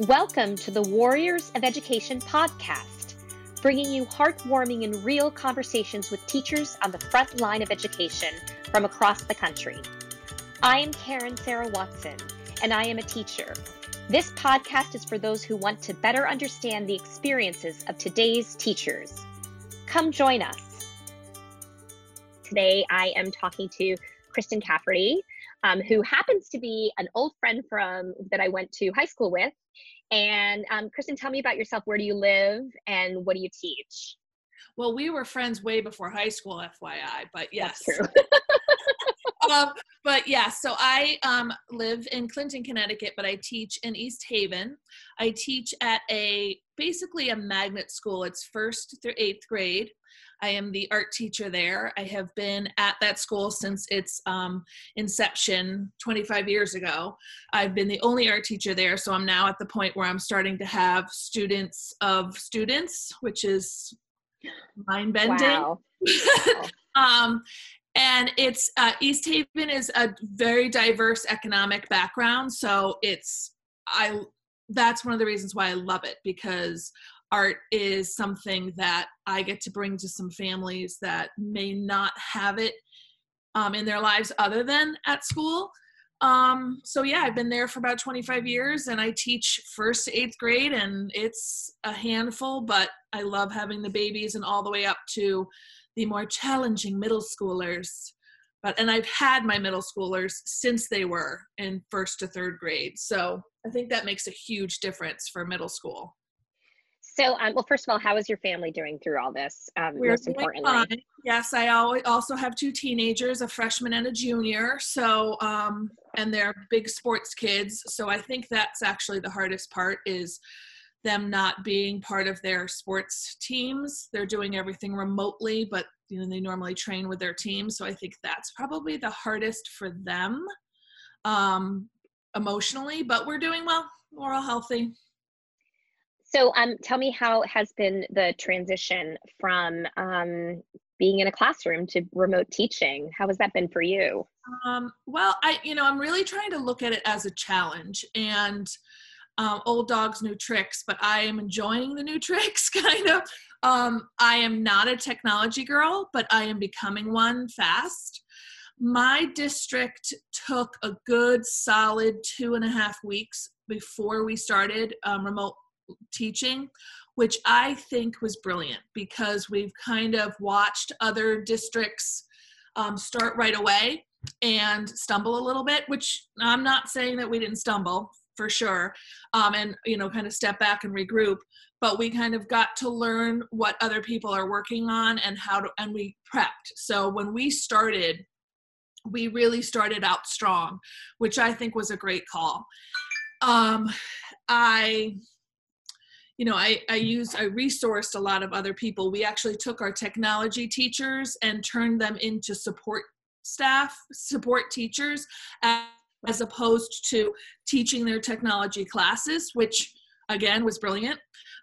Welcome to the Warriors of Education podcast, bringing you heartwarming and real conversations with teachers on the front line of education from across the country. I am Karen Sarah Watson, and I am a teacher. This podcast is for those who want to better understand the experiences of today's teachers. Come join us. Today, I am talking to Kristen Cafferty, um, who happens to be an old friend from that I went to high school with. And um, Kristen, tell me about yourself. Where do you live, and what do you teach? Well, we were friends way before high school, FYI. But yes, um, but yeah, so I um, live in Clinton, Connecticut, but I teach in East Haven. I teach at a basically a magnet school. It's first through eighth grade. I am the art teacher there. I have been at that school since its um, inception 25 years ago. I've been the only art teacher there, so I'm now at the point where I'm starting to have students of students, which is mind bending. Wow. um, and it's uh, East Haven is a very diverse economic background, so it's I that's one of the reasons why I love it because art is something that I get to bring to some families that may not have it um, in their lives other than at school. Um, so yeah, I've been there for about 25 years and I teach first to eighth grade and it's a handful, but I love having the babies and all the way up to the more challenging middle schoolers. But and I've had my middle schoolers since they were in first to third grade. So I think that makes a huge difference for middle school. So, um, well, first of all, how is your family doing through all this? Um, We're most doing importantly, fine. Yes, I also have two teenagers, a freshman and a junior. So, um, and they're big sports kids. So I think that's actually the hardest part is them not being part of their sports teams. They're doing everything remotely, but you know they normally train with their team. So I think that's probably the hardest for them um, emotionally. But we're doing well. We're all healthy. So, um, tell me how has been the transition from um, being in a classroom to remote teaching? How has that been for you? Um, well, I, you know, I'm really trying to look at it as a challenge and um, old dogs, new tricks, but I am enjoying the new tricks kind of. Um, I am not a technology girl, but I am becoming one fast. My district took a good solid two and a half weeks before we started um, remote teaching, which I think was brilliant because we've kind of watched other districts um, start right away and stumble a little bit, which I'm not saying that we didn't stumble for sure, um, and you know, kind of step back and regroup. But we kind of got to learn what other people are working on and how to, and we prepped. So when we started, we really started out strong, which I think was a great call. Um, I you know, I, I used, I resourced a lot of other people. We actually took our technology teachers and turned them into support staff, support teachers, as opposed to teaching their technology classes, which again was brilliant.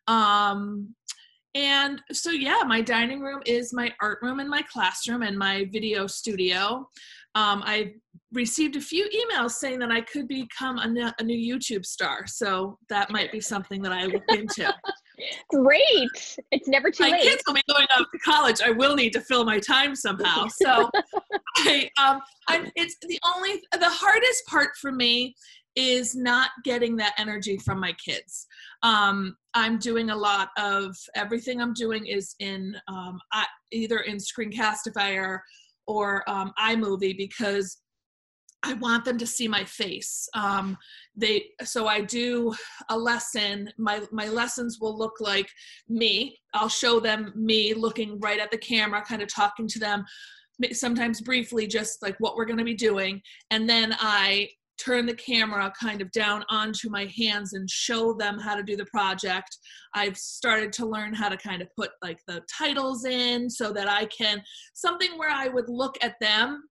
Um, and so, yeah, my dining room is my art room and my classroom and my video studio. Um, I received a few emails saying that I could become a new YouTube star. So that might be something that I look into. Great. It's never too late. my kids will be going off to college. I will need to fill my time somehow. So I, um, I'm, it's the only, the hardest part for me is not getting that energy from my kids. Um, I'm doing a lot of everything I'm doing is in um, I, either in Screencastify or um, iMovie because I want them to see my face. Um, they so I do a lesson. My my lessons will look like me. I'll show them me looking right at the camera, kind of talking to them. Sometimes briefly, just like what we're going to be doing, and then I turn the camera kind of down onto my hands and show them how to do the project. I've started to learn how to kind of put like the titles in so that I can something where I would look at them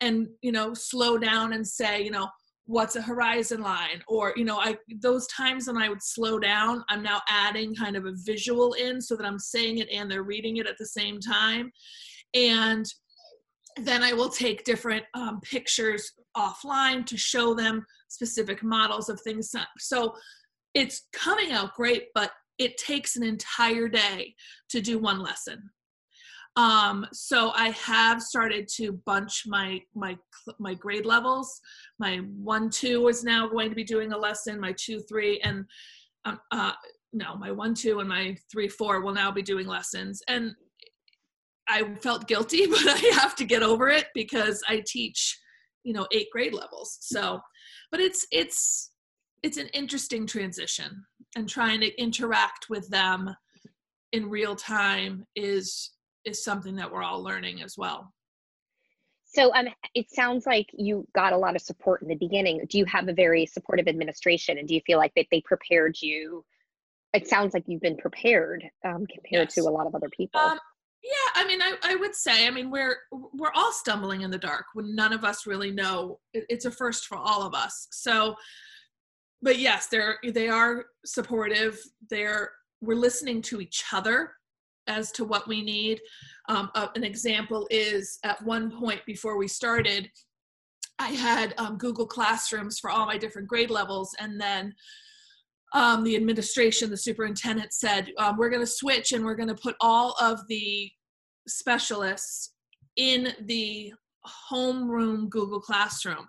and you know slow down and say you know what's a horizon line or you know i those times when i would slow down i'm now adding kind of a visual in so that i'm saying it and they're reading it at the same time and then i will take different um, pictures offline to show them specific models of things so it's coming out great, but it takes an entire day to do one lesson. Um, so I have started to bunch my my my grade levels. My one two is now going to be doing a lesson. My two three and um, uh, no, my one two and my three four will now be doing lessons. And I felt guilty, but I have to get over it because I teach, you know, eight grade levels. So, but it's it's it's an interesting transition and trying to interact with them in real time is is something that we're all learning as well. So um, it sounds like you got a lot of support in the beginning. Do you have a very supportive administration, and do you feel like that they prepared you? It sounds like you've been prepared um, compared yes. to a lot of other people. Um, yeah, I mean, I, I would say, I mean, we're we're all stumbling in the dark when none of us really know. It's a first for all of us. So, but yes, they're they are supportive. They're we're listening to each other as to what we need. Um, uh, an example is at one point before we started, I had um, Google Classrooms for all my different grade levels, and then um, the administration, the superintendent said, um, We're going to switch and we're going to put all of the specialists in the homeroom Google Classroom.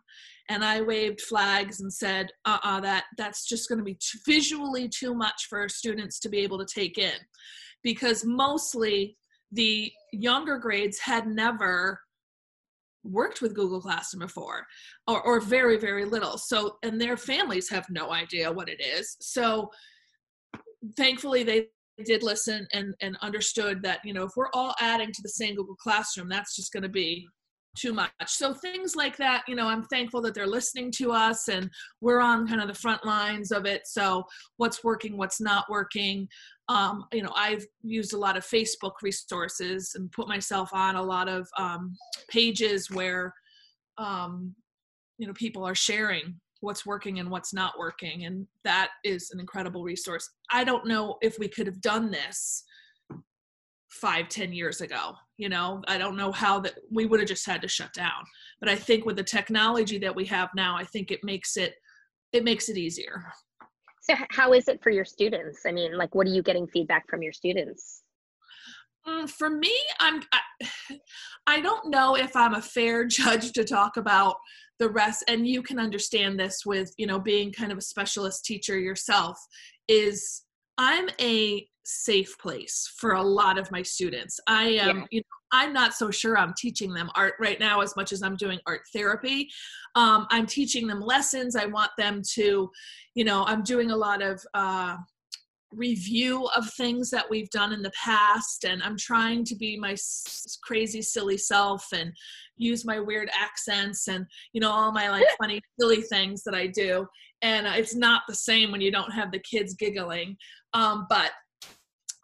And I waved flags and said, uh uh-uh, that, that's just going to be t- visually too much for students to be able to take in because mostly the younger grades had never worked with Google Classroom before or, or very, very little. So, and their families have no idea what it is. So, thankfully, they did listen and, and understood that, you know, if we're all adding to the same Google Classroom, that's just going to be too much. So things like that, you know, I'm thankful that they're listening to us and we're on kind of the front lines of it. So what's working, what's not working. Um, you know, I've used a lot of Facebook resources and put myself on a lot of um, pages where, um, you know, people are sharing what's working and what's not working. And that is an incredible resource. I don't know if we could have done this five ten years ago you know? I don't know how that we would have just had to shut down. But i think with the technology that we have now i think it makes it it makes it easier. So how is it for your students? I mean like what are you getting feedback from your students? Mm, for me i'm I, I don't know if i'm a fair judge to talk about the rest and you can understand this with you know being kind of a specialist teacher yourself is i'm a safe place for a lot of my students. I am, yeah. you know, I'm not so sure I'm teaching them art right now as much as I'm doing art therapy. Um, I'm teaching them lessons. I want them to, you know, I'm doing a lot of uh, review of things that we've done in the past, and I'm trying to be my s- crazy, silly self and use my weird accents and, you know, all my like funny, silly things that I do. And it's not the same when you don't have the kids giggling. Um, but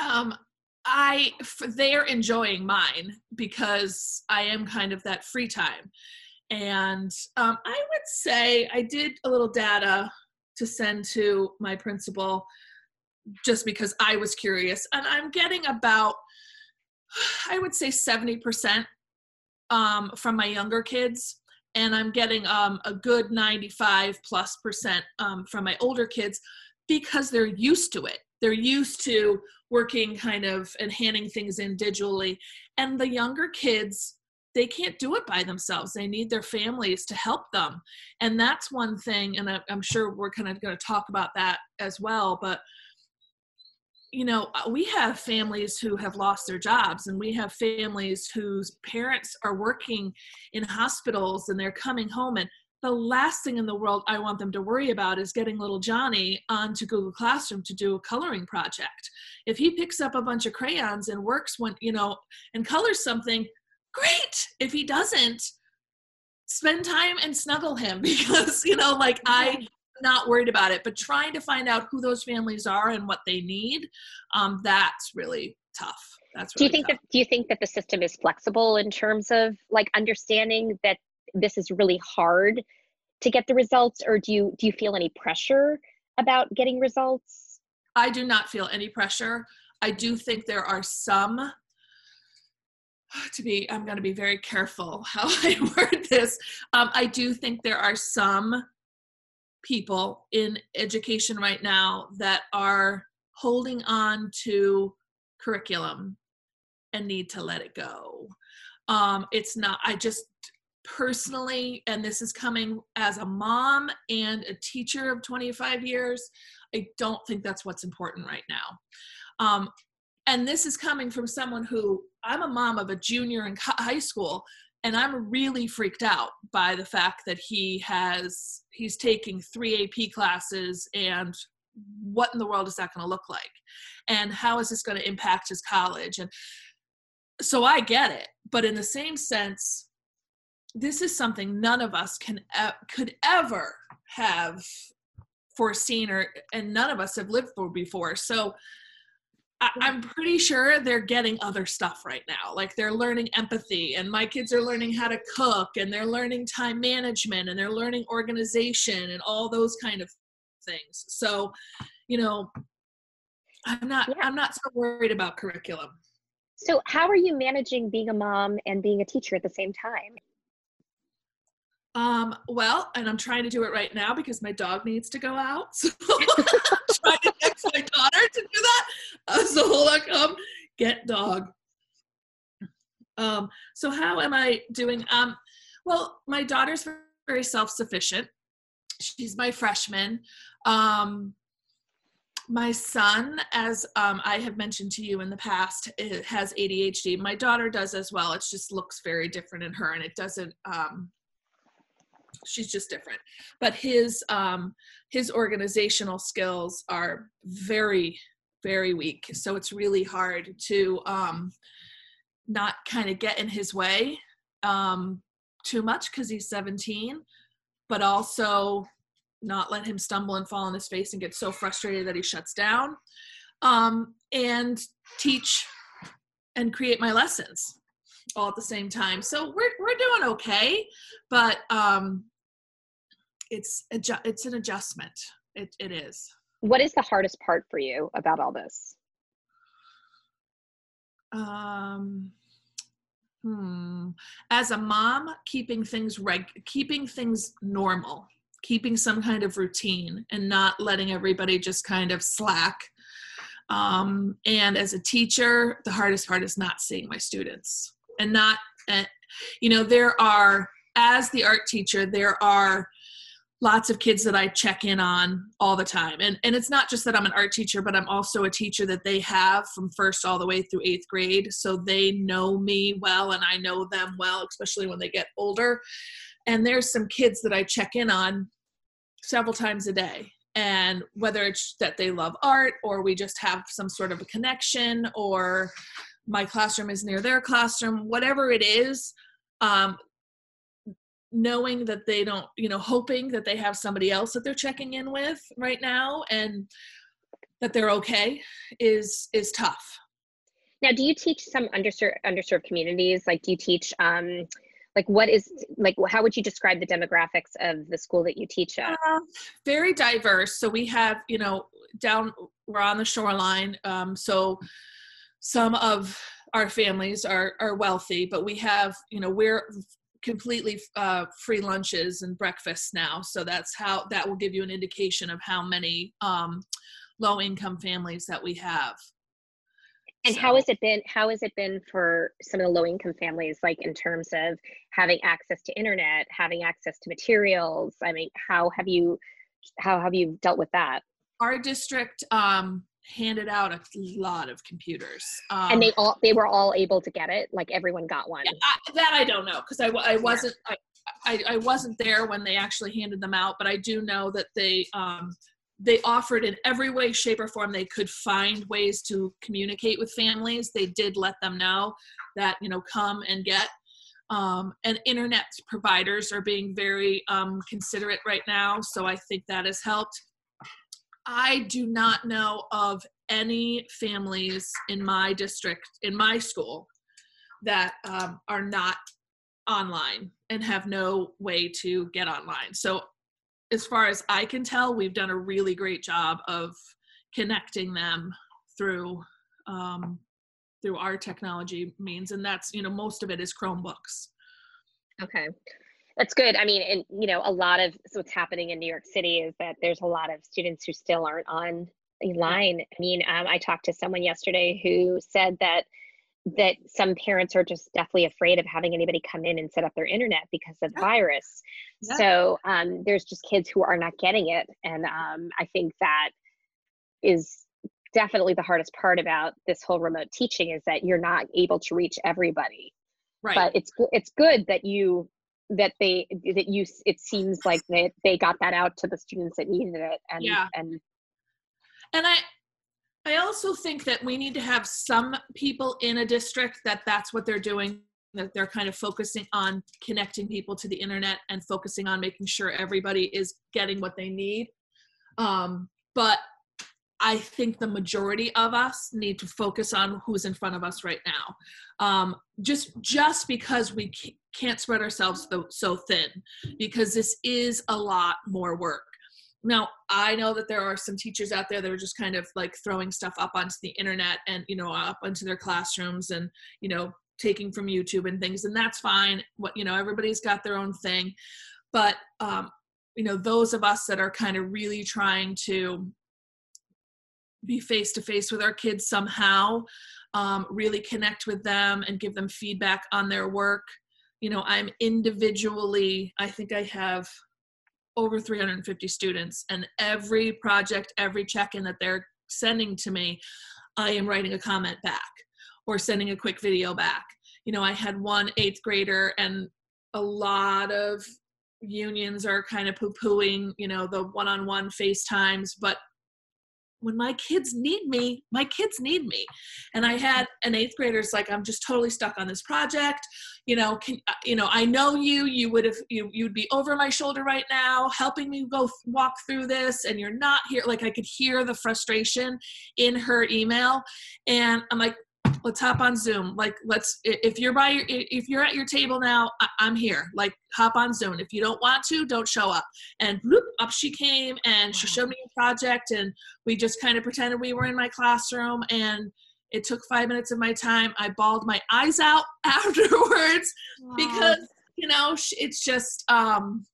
um, I they're enjoying mine because I am kind of that free time, and um, I would say I did a little data to send to my principal just because I was curious, and I'm getting about I would say seventy percent um, from my younger kids, and I'm getting um, a good ninety five plus percent um, from my older kids because they're used to it. They're used to working kind of and handing things in digitally. And the younger kids, they can't do it by themselves. They need their families to help them. And that's one thing, and I'm sure we're kind of going to talk about that as well. But you know, uh, we have families who have lost their jobs, and we have families whose parents are working in hospitals and they're coming home and the last thing in the world I want them to worry about is getting little Johnny onto Google Classroom to do a coloring project. If he picks up a bunch of crayons and works when, you know, and colors something, great. If he doesn't, spend time and snuggle him because, you know, like I not worried about it, but trying to find out who those families are and what they need, um, that's really tough. That's really do you think tough. that do you think that the system is flexible in terms of like understanding that this is really hard to get the results or do you do you feel any pressure about getting results? I do not feel any pressure. I do think there are some to be i'm going to be very careful how i word this. Um, i do think there are some people in education right now that are holding on to curriculum and need to let it go. Um, it's not, I just personally, and this is coming as a mom and a teacher of 25 years, I don't think that's what's important right now. Um, and this is coming from someone who I'm a mom of a junior in high school and i'm really freaked out by the fact that he has he's taking three ap classes and what in the world is that going to look like and how is this going to impact his college and so i get it but in the same sense this is something none of us can could ever have foreseen or and none of us have lived through before so I, am pretty sure they're getting other stuff right now. Like they're learning empathy, and my kids are learning how to cook, and they're learning time management, and they're learning organization, and all those kind of things. So, you know, I'm not yeah. I'm not so worried about curriculum. So, how are you managing being a mom and being a teacher at the same time? Um, well, and I'm trying to do it right now because my dog needs to go out. So I'm trying to text my daughter to do that. Uh, so hold on, come get dog. Um, so how am I doing? Um, well, my daughter's very self-sufficient. She's my freshman. Um, my son, as um, I have mentioned to you in the past, has ADHD. My daughter does as well. It just looks very different in her, and it doesn't um, she's just different but his um his organizational skills are very very weak so it's really hard to um not kind of get in his way um too much because he's 17 but also not let him stumble and fall on his face and get so frustrated that he shuts down um and teach and create my lessons all at the same time. So we're we're doing okay, but um, it's adju- it's an adjustment. It it is. What is the hardest part for you about all this? Um. Hmm. As a mom, keeping things reg, keeping things normal, keeping some kind of routine, and not letting everybody just kind of slack. Um, and as a teacher, the hardest part is not seeing my students and not, uh, you know, there are as the art teacher, there are lots of kids that I check in on all the time. And and it's not just that I'm an art teacher, but I'm also a teacher that they have from first all the way through 8th grade, so they know me well and I know them well, especially when they get older. And there's some kids that I check in on several times a day. And whether it's that they love art or we just have some sort of a connection or my classroom is near their classroom, whatever it is, um, knowing that they don't you know hoping that they have somebody else that they're checking in with right now and that they're okay is is tough. Now do you teach some underserved underserved communities? Like do you teach um like what is like how would you describe the demographics of the school that you teach at? Uh, very diverse. So we have you know down we're on the shoreline um, so some of our families are are wealthy but we have you know we're completely uh, free lunches and breakfasts now. So that's how that will give you an indication of how many um, low income families that we have. And so. how has it been? How has it been for some of the low income families, like in terms of having access to internet, having access to materials? I mean, how have you, how have you dealt with that? Our district um, handed out a lot of computers. Um, and they all they were all able to get it? Like everyone got one? Yeah, I, that i don't know because I, I wasn't I, I, I wasn't there when they actually handed them out but i do know that they um they offered in every way shape or form they could find ways to communicate with families. They did let them know that you know come and get. Um, and internet providers are being very um, considerate right now so i think that has helped I do not know of any families in my district, in my school, that um, are not online and have no way to get online. So, as far as I can tell, we've done a really great job of connecting them through um, through our technology means, and that's you know most of it is Chromebooks. Okay. That's good. I mean, and you know, a lot of so what's happening in New York City is that there's a lot of students who still aren't on a line. I mean, um, I talked to someone yesterday who said that that some parents are just definitely afraid of having anybody come in and set up their internet because of yeah. virus. Yeah. So um, there's just kids who are not getting it, and um, I think that is definitely the hardest part about this whole remote teaching is that you're not able to reach everybody. Right. But it's it's good that you that they that you it seems like they they got that out to the students that needed it and yeah. and and I I also think that we need to have some people in a district that that's what they're doing that they're kind of focusing on connecting people to the internet and focusing on making sure everybody is getting what they need um, but I think the majority of us need to focus on who's in front of us right now. Um, just just because we can't spread ourselves so, thin, because this is a lot more work. Now I know that there are some teachers out there that are just kind of like throwing stuff up onto the internet and you know up into their classrooms and you know taking from YouTube and things, and that's fine. What you know, everybody's got their own thing, but um, you know those of us that are kind of really trying to be face to face with our kids somehow um, really connect with them and give them feedback on their work. You know i'm individually i think i have over 350 students and every project every check-in that they're sending to me i am writing a comment back or sending a quick video back. You know i had one eighth grader and a lot of unions are kind of poo-pooing you know the one-on-one facetimes but when my kids need me, my kids need me. And I had an eighth grader's like, I'm just totally stuck on this project. You know, can uh, you know, I know you, you would have you you'd be over my shoulder right now, helping me go walk through this, and you're not here. Like I could hear the frustration in her email. And I'm like, let's hop on zoom. Like let's if you're by your if you're at your table now i'm here. Like hop on zoom. If you don't want to don't show up. And bloop, up she came and she showed me a project and we just kind of pretended we were in my classroom and it took five minutes of my time. I bawled my eyes out afterwards wow. because you know it's just um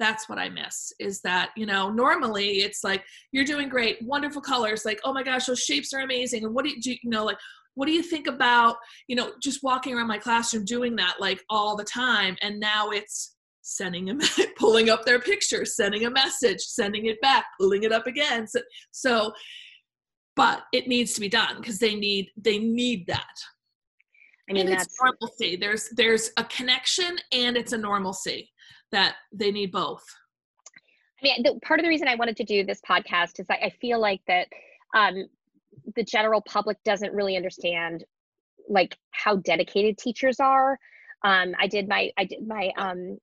that's what I miss is that, you know, normally it's like, you're doing great, wonderful colors, like, oh my gosh, those shapes are amazing. And what do you, do, you know, like, what do you think about, you know, just walking around my classroom doing that like all the time? And now it's sending a, pulling up their picture, sending a message, sending it back, pulling it up again. So, so but it needs to be done because they need, they need that. I mean, and that's normalcy. There's, there's a connection and it's a normalcy that they need both? I mean, the, part of the reason I wanted to do this podcast is I, I feel like that um, the general public doesn't really understand like how dedicated teachers are. Um, I did my I did my um,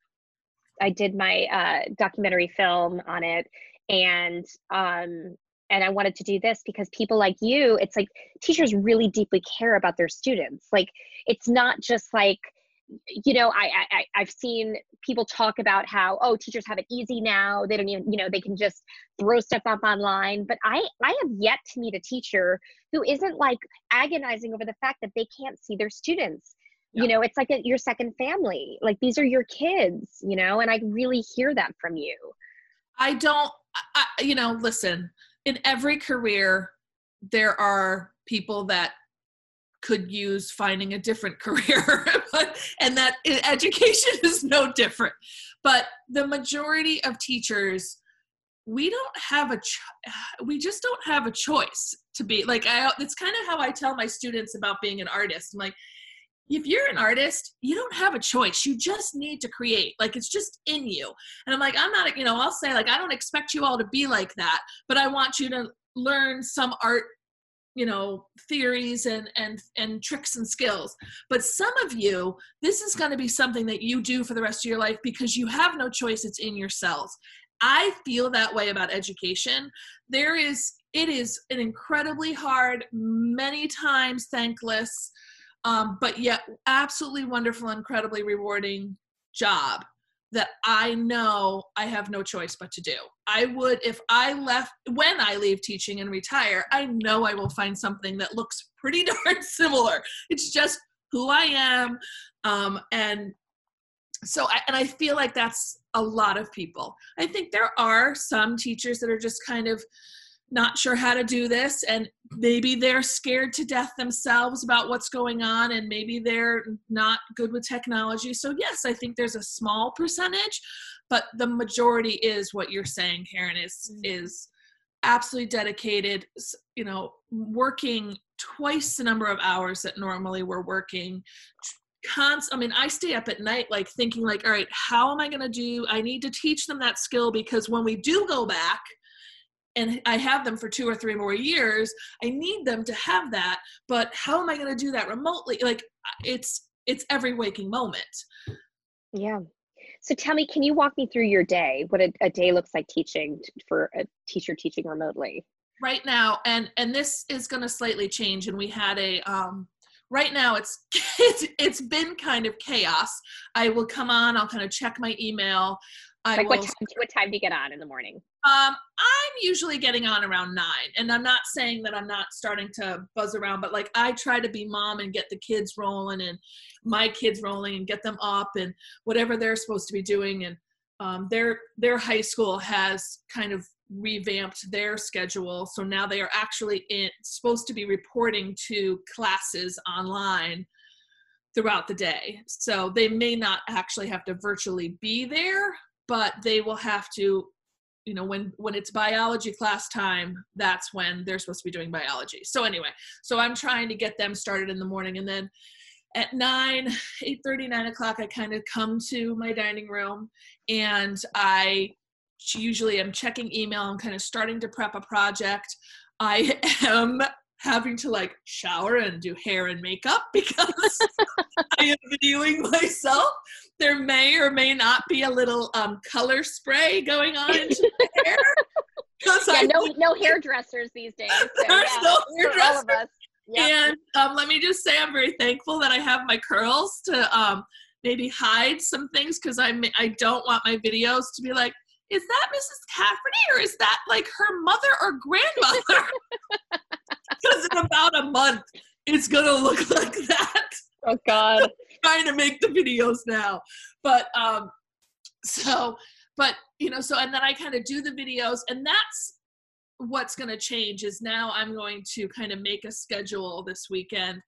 I did my uh, documentary film on it, and um, and I wanted to do this because people like you, it's like teachers really deeply care about their students. Like it's not just like you know I, I i've seen people talk about how oh teachers have it easy now. They don't even you know they can just throw stuff up online. But i i have yet to meet a teacher who isn't like agonizing over the fact that they can't see their students. Yeah. you know it's like a, your second family. Like these are your kids you know and i really hear that from you. I don't I, you know listen in every career there are people that could use finding a different career and that education is no different. But the majority of teachers we don't have a cho- we just don't have a choice to be like i it's kind of how i tell my students about being an artist. I'm like if you're an artist you don't have a choice. You just need to create. Like it's just in you. And i'm like i'm not you know i'll say like i don't expect you all to be like that but i want you to learn some art you know theories and and and tricks and skills. But some of you this is going to be something that you do for the rest of your life because you have no choice it's in your cells i feel that way about education. There is it is an incredibly hard many times thankless um, but yet absolutely wonderful incredibly rewarding job that I know I have no choice but to do. I would, if I left, when I leave teaching and retire, I know I will find something that looks pretty darn similar. It's just who I am. Um, and so I, and i feel like that's a lot of people i think there are some teachers that are just kind of not sure how to do this and maybe they're scared to death themselves about what's going on and maybe they're not good with technology. So yes i think there's a small percentage but the majority is what you're saying karen is mm-hmm. is absolutely dedicated. You know working twice the number of hours that normally we're working Const- i mean i stay up at night like thinking like all right how am i going to do? I need to teach them that skill because when we do go back and I have them for two or three more years, I need them to have that. But how am I going to do that remotely? Like it's it's every waking moment. Yeah. So tell me, can you walk me through your day? What a, a day looks like teaching for a teacher teaching remotely? Right now, and and this is going to slightly change. And we had a um, right now it's, it's it's been kind of chaos i will come on i'll kind of check my email I like will, what time, what time do you get on in the morning? Um, I'm usually getting on around nine, and I'm not saying that I'm not starting to buzz around, but like I try to be mom and get the kids rolling and my kids rolling and get them up and whatever they're supposed to be doing. And um, their their high school has kind of revamped their schedule, so now they are actually in, supposed to be reporting to classes online throughout the day. So they may not actually have to virtually be there, but they will have to you know when when it's biology class time that's when they're supposed to be doing biology so anyway so i'm trying to get them started in the morning and then at 9 8 30 9 o'clock i kind of come to my dining room and i usually am checking email i'm kind of starting to prep a project i am having to like shower and do hair and makeup because I am videoing myself. There may or may not be a little um, color spray going on into the hair. yeah, I, no, no hairdressers these days. So, there's yeah, no hairdressers. Yep. And um, let me just say, I'm very thankful that I have my curls to um, maybe hide some things because I I don't want my videos to be like, is that Mrs. Cafferty or is that like her mother or grandmother? because in about a month it's gonna look like that. Oh God. trying to make the videos now. But um so but you know, so and then I kind of do the videos and that's what's going to change is now I'm going to kind of make a schedule this weekend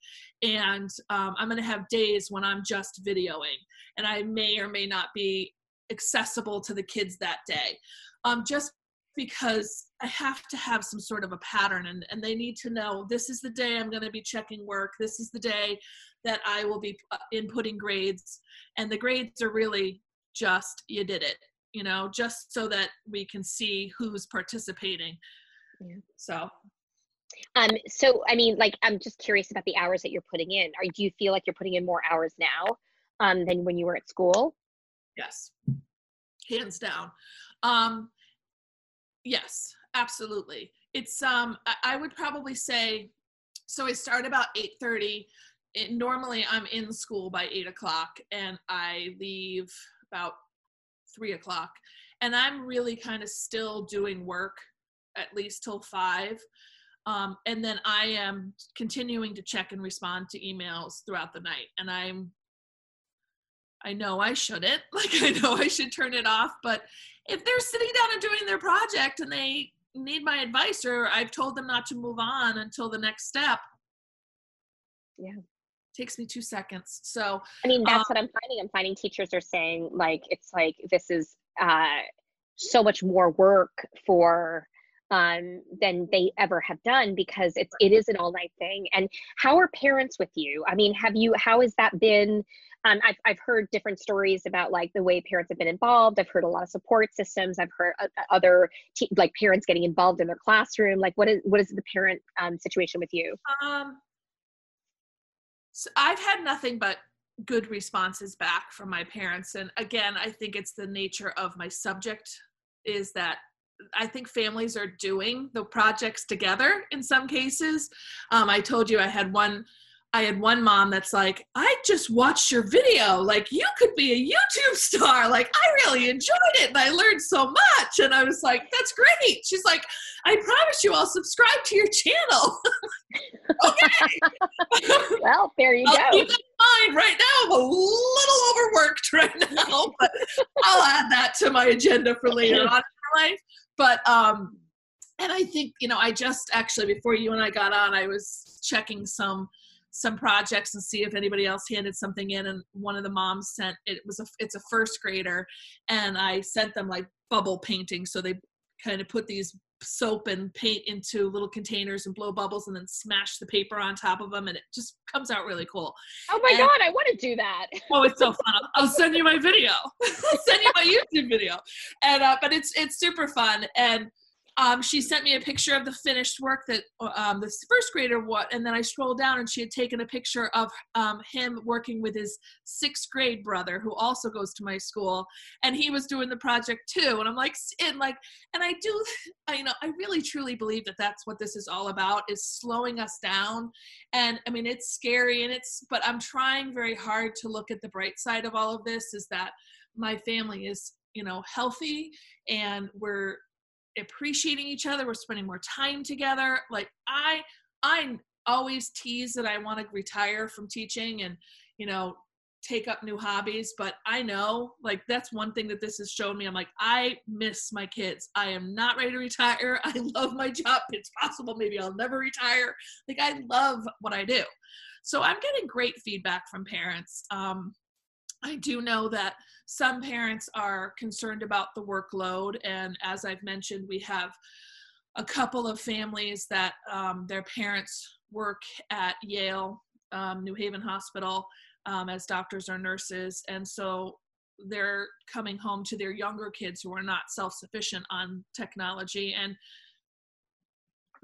and um, I'm going to have days when I'm just videoing and I may or may not be accessible to the kids that day. Um, just because I have to have some sort of a pattern and, and they need to know this is the day I'm going to be checking work. This is the day that I will be uh, inputting grades. And the grades are really just, you did it, you know, just so that we can see who's participating. Yeah. So. Um, so, I mean, like, I'm just curious about the hours that you're putting in. Are, do you feel like you're putting in more hours now um, than when you were at school? Yes, hands down. Um, Yes, absolutely. It's um I would probably say so I start about 8:30. It, normally I'm in school by eight o'clock and I leave about three o'clock. And I'm really kind of still doing work at least till five. Um, and then I am continuing to check and respond to emails throughout the night. And I'm I know I shouldn't. Like I know I should turn it off, but if they're sitting down and doing their project and they need my advice or I've told them not to move on until the next step. Yeah. Takes me two seconds. So I mean that's um, what I'm finding. I'm finding teachers are saying like it's like this is uh so much more work for um, than they ever have done because it's it is an all night thing. And how are parents with you? I mean, have you how has that been? Um, I've I've heard different stories about like the way parents have been involved. I've heard a lot of support systems. I've heard uh, uh other te- like parents getting involved in their classroom. Like, what is what is the parent um, situation with you? Um, so I've had nothing but good responses back from my parents, and again, I think it's the nature of my subject is that I think families are doing the projects together in some cases. Um, I told you I had one I had one mom that's like, I just watched your video. Like, you could be a YouTube star. Like, I really enjoyed it and I learned so much. And I was like, that's great. She's like, I promise you I'll subscribe to your channel. okay. well, there you I'll go. Keep in mind right now, I'm a little overworked right now, but I'll add that to my agenda for later on life. But, um, and I think, you know, I just actually, before you and I got on, I was checking some some projects and see if anybody else handed something in and one of the moms sent it was a it's a first grader and i sent them like bubble painting so they kind of put these soap and paint into little containers and blow bubbles and then smash the paper on top of them and it just comes out really cool. Oh my and, god i want to do that. Oh it's so fun. I'll, I'll send you my video. I'll send you my youtube video. And uh, but it's it's super fun and um, she sent me a picture of the finished work that um, this first grader what and then i scrolled down and she had taken a picture of um, him working with his sixth grade brother who also goes to my school and he was doing the project too and i'm like and like and i do I, you know i really truly believe that that's what this is all about is slowing us down and i mean it's scary and it's but i'm trying very hard to look at the bright side of all of this is that my family is you know healthy and we're appreciating each other we're spending more time together like i i always tease that i want to retire from teaching and you know take up new hobbies but i know like that's one thing that this has shown me i'm like i miss my kids. I am not ready to retire. I love my job. It's possible maybe i'll never retire. Like i love what i do. So i'm getting great feedback from parents. Um, I do know that some parents are concerned about the workload, and as I've mentioned, we have a couple of families that um, their parents work at Yale, um, New Haven Hospital um, as doctors or nurses, and so they're coming home to their younger kids who are not self-sufficient on technology and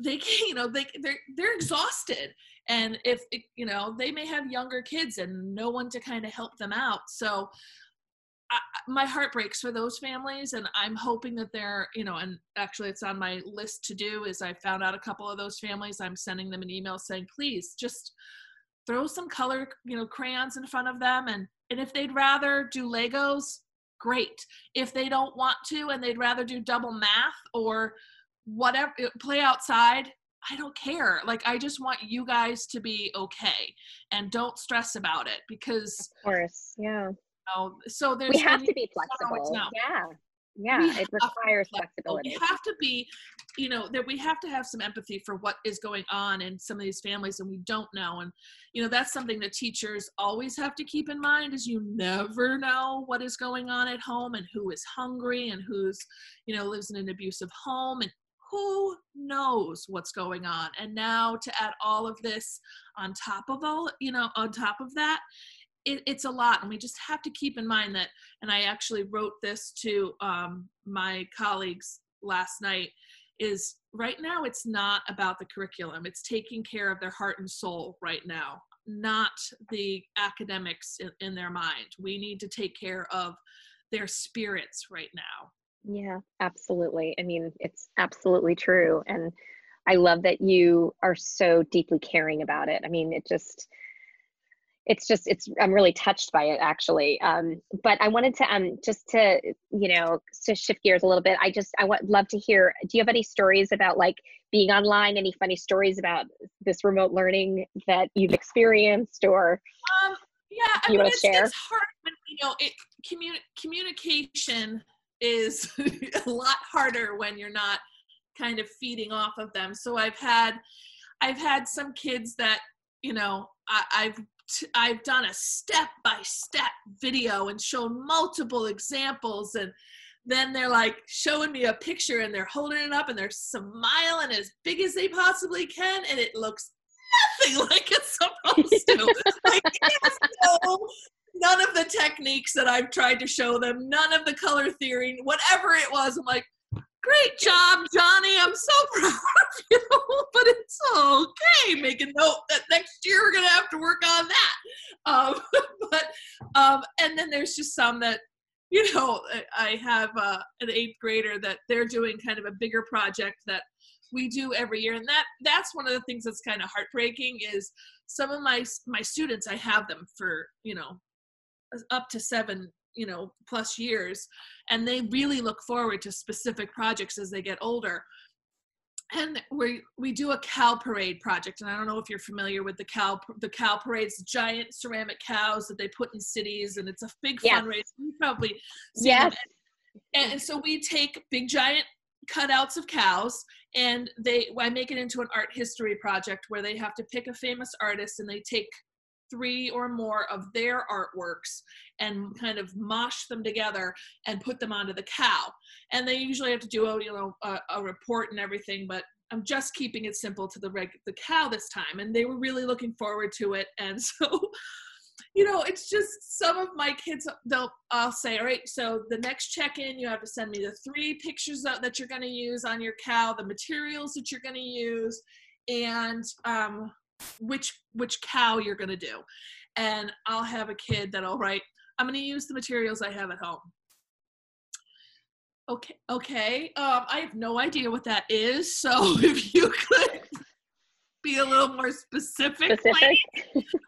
they can you know they they're they're exhausted and if you know they may have younger kids and no one to kind of help them out. So I, my heart breaks for those families and i'm hoping that they're you know and actually it's on my list to do is i found out a couple of those families. I'm sending them an email saying please just throw some color you know crayons in front of them. And and if they'd rather do legos great. If they don't want to and they'd rather do double math or whatever play outside I don't care. Like I just want you guys to be okay and don't stress about it because of course, yeah. You know, so there's we have to be flexible. Yeah. Yeah, it requires flexibility. We have to be, you know, that we have to have some empathy for what is going on in some of these families and we don't know. And, you know, that's something that teachers always have to keep in mind is you never know what is going on at home and who is hungry and who's, you know, lives in an abusive home and who knows what's going on? And now to add all of this on top of all you know on top of that it, it's a lot and we just have to keep in mind that and i actually wrote this to um, my colleagues last night is right now it's not about the curriculum it's taking care of their heart and soul right now not the academics in, in their mind. We need to take care of their spirits right now yeah, absolutely. I mean, it's absolutely true. And I love that you are so deeply caring about it. I mean, it just, it's just, it's, I'm really touched by it actually. Um, but I wanted to, um, just to, you know, to shift gears a little bit. I just, I would love to hear, do you have any stories about like being online? Any funny stories about this remote learning that you've experienced or? Um, yeah, I mean, it's, share? it's hard when, you know, it, communi- communication is a lot harder when you're not kind of feeding off of them. So I've had I've had some kids that you know I, I've t- I've done a step by step video and shown multiple examples and then they're like showing me a picture and they're holding it up and they're smiling as big as they possibly can and it looks nothing like it's supposed to. like it's so none of the techniques that I've tried to show them, none of the color theory, whatever it was. I'm like, great job, Johnny. I'm so proud of you. but it's okay. Make a note that next year we're gonna have to work on that. Um, but um, and then there's just some that you know, I have uh, an eighth grader that they're doing kind of a bigger project that we do every year, and that that's one of the things that's kind of heartbreaking. Is some of my my students, I have them for you know up to seven you know plus years and they really look forward to specific projects as they get older. And we we do a cow parade project and i don't know if you're familiar with the cow the cow parades giant ceramic cows that they put in cities and it's a big yes. fundraiser. You probably yes. and, and so we take big giant cutouts of cows and they i make it into an art history project where they have to pick a famous artist and they take three or more of their artworks and kind of mosh them together and put them onto the cow. And they usually have to do a you know a, a report and everything, but I'm just keeping it simple to the reg the cow this time. And they were really looking forward to it. And so you know, it's just some of my kids, they'll, I'll say, all right, so the next check in, you have to send me the three pictures that, that you're going to use on your cow, the materials that you're going to use, and um, which which cow you're going to do. And i'll have a kid that'll write i'm going to use the materials i have at home. Okay okay um, i have no idea what that is so if you could be a little more specific, specific.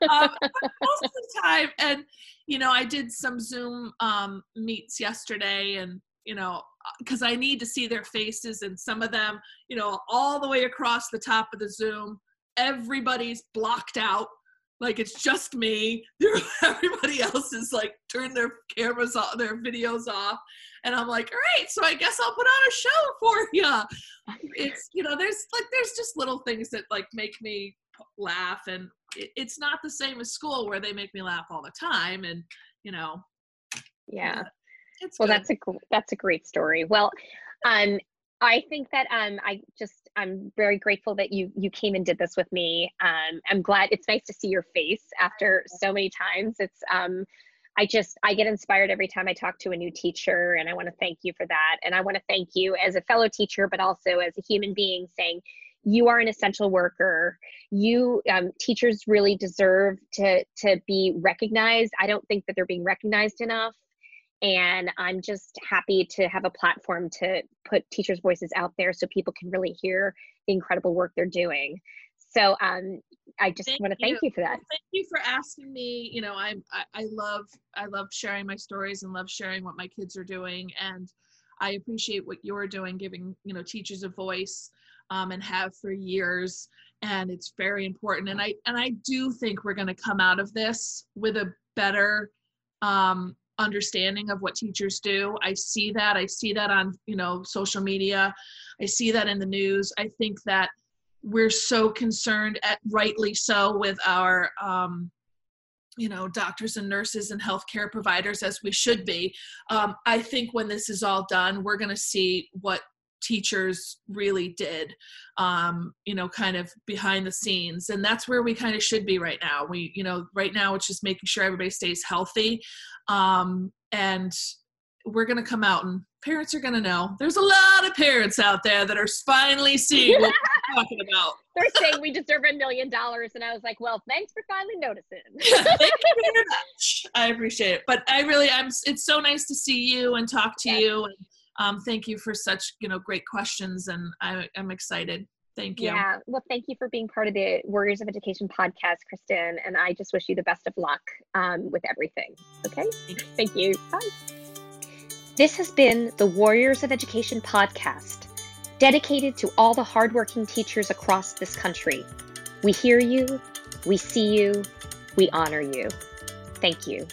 um, most of the time and you know i did some zoom um, meets yesterday and you know because i need to see their faces and some of them you know all the way across the top of the zoom everybody's blocked out. Like it's just me. Everybody else is like turned their cameras off their videos off. And i'm like all right so i guess i'll put on a show for you it's you know there's like there's just little things that like make me laugh. And it, it's not the same as school where they make me laugh all the time and you know. Yeah. It's well good. that's a that's a great story. Well um I think that um, I just I'm very grateful that you you came and did this with me. Um, I'm glad it's nice to see your face after so many times. It's um, I just I get inspired every time I talk to a new teacher, and I want to thank you for that. And I want to thank you as a fellow teacher, but also as a human being, saying you are an essential worker. You um, teachers really deserve to to be recognized. I don't think that they're being recognized enough and i'm just happy to have a platform to put teachers voices out there so people can really hear the incredible work they're doing. So um, i just want to thank you. you for that. Well, thank you for asking me. You know I, I i love i love sharing my stories and love sharing what my kids are doing. And i appreciate what you're doing giving you know teachers a voice um, and have for years. And it's very important. And i and i do think we're going to come out of this with a better um, understanding of what teachers do. I see that. I see that on you know social media. I see that in the news. I think that we're so concerned at rightly so with our um, you know doctors and nurses and healthcare providers as we should be. Um, i think when this is all done we're going to see what teachers really did um, you know kind of behind the scenes. And that's where we kind of should be right now. We you know right now it's just making sure everybody stays healthy um, and we're going to come out and parents are going to know. There's a lot of parents out there that are finally seeing what we're talking about. They're saying we deserve a million dollars and i was like well thanks for finally noticing. Thank you very much. I appreciate it. But i really i'm it's so nice to see you and talk to yes. you and um, thank you for such you know great questions and I, i'm excited Thank you. Yeah. Well, thank you for being part of the Warriors of Education podcast, Kristen. And I just wish you the best of luck um, with everything. Okay. Thank you. Bye. This has been the Warriors of Education podcast, dedicated to all the hardworking teachers across this country. We hear you, we see you, we honor you. Thank you.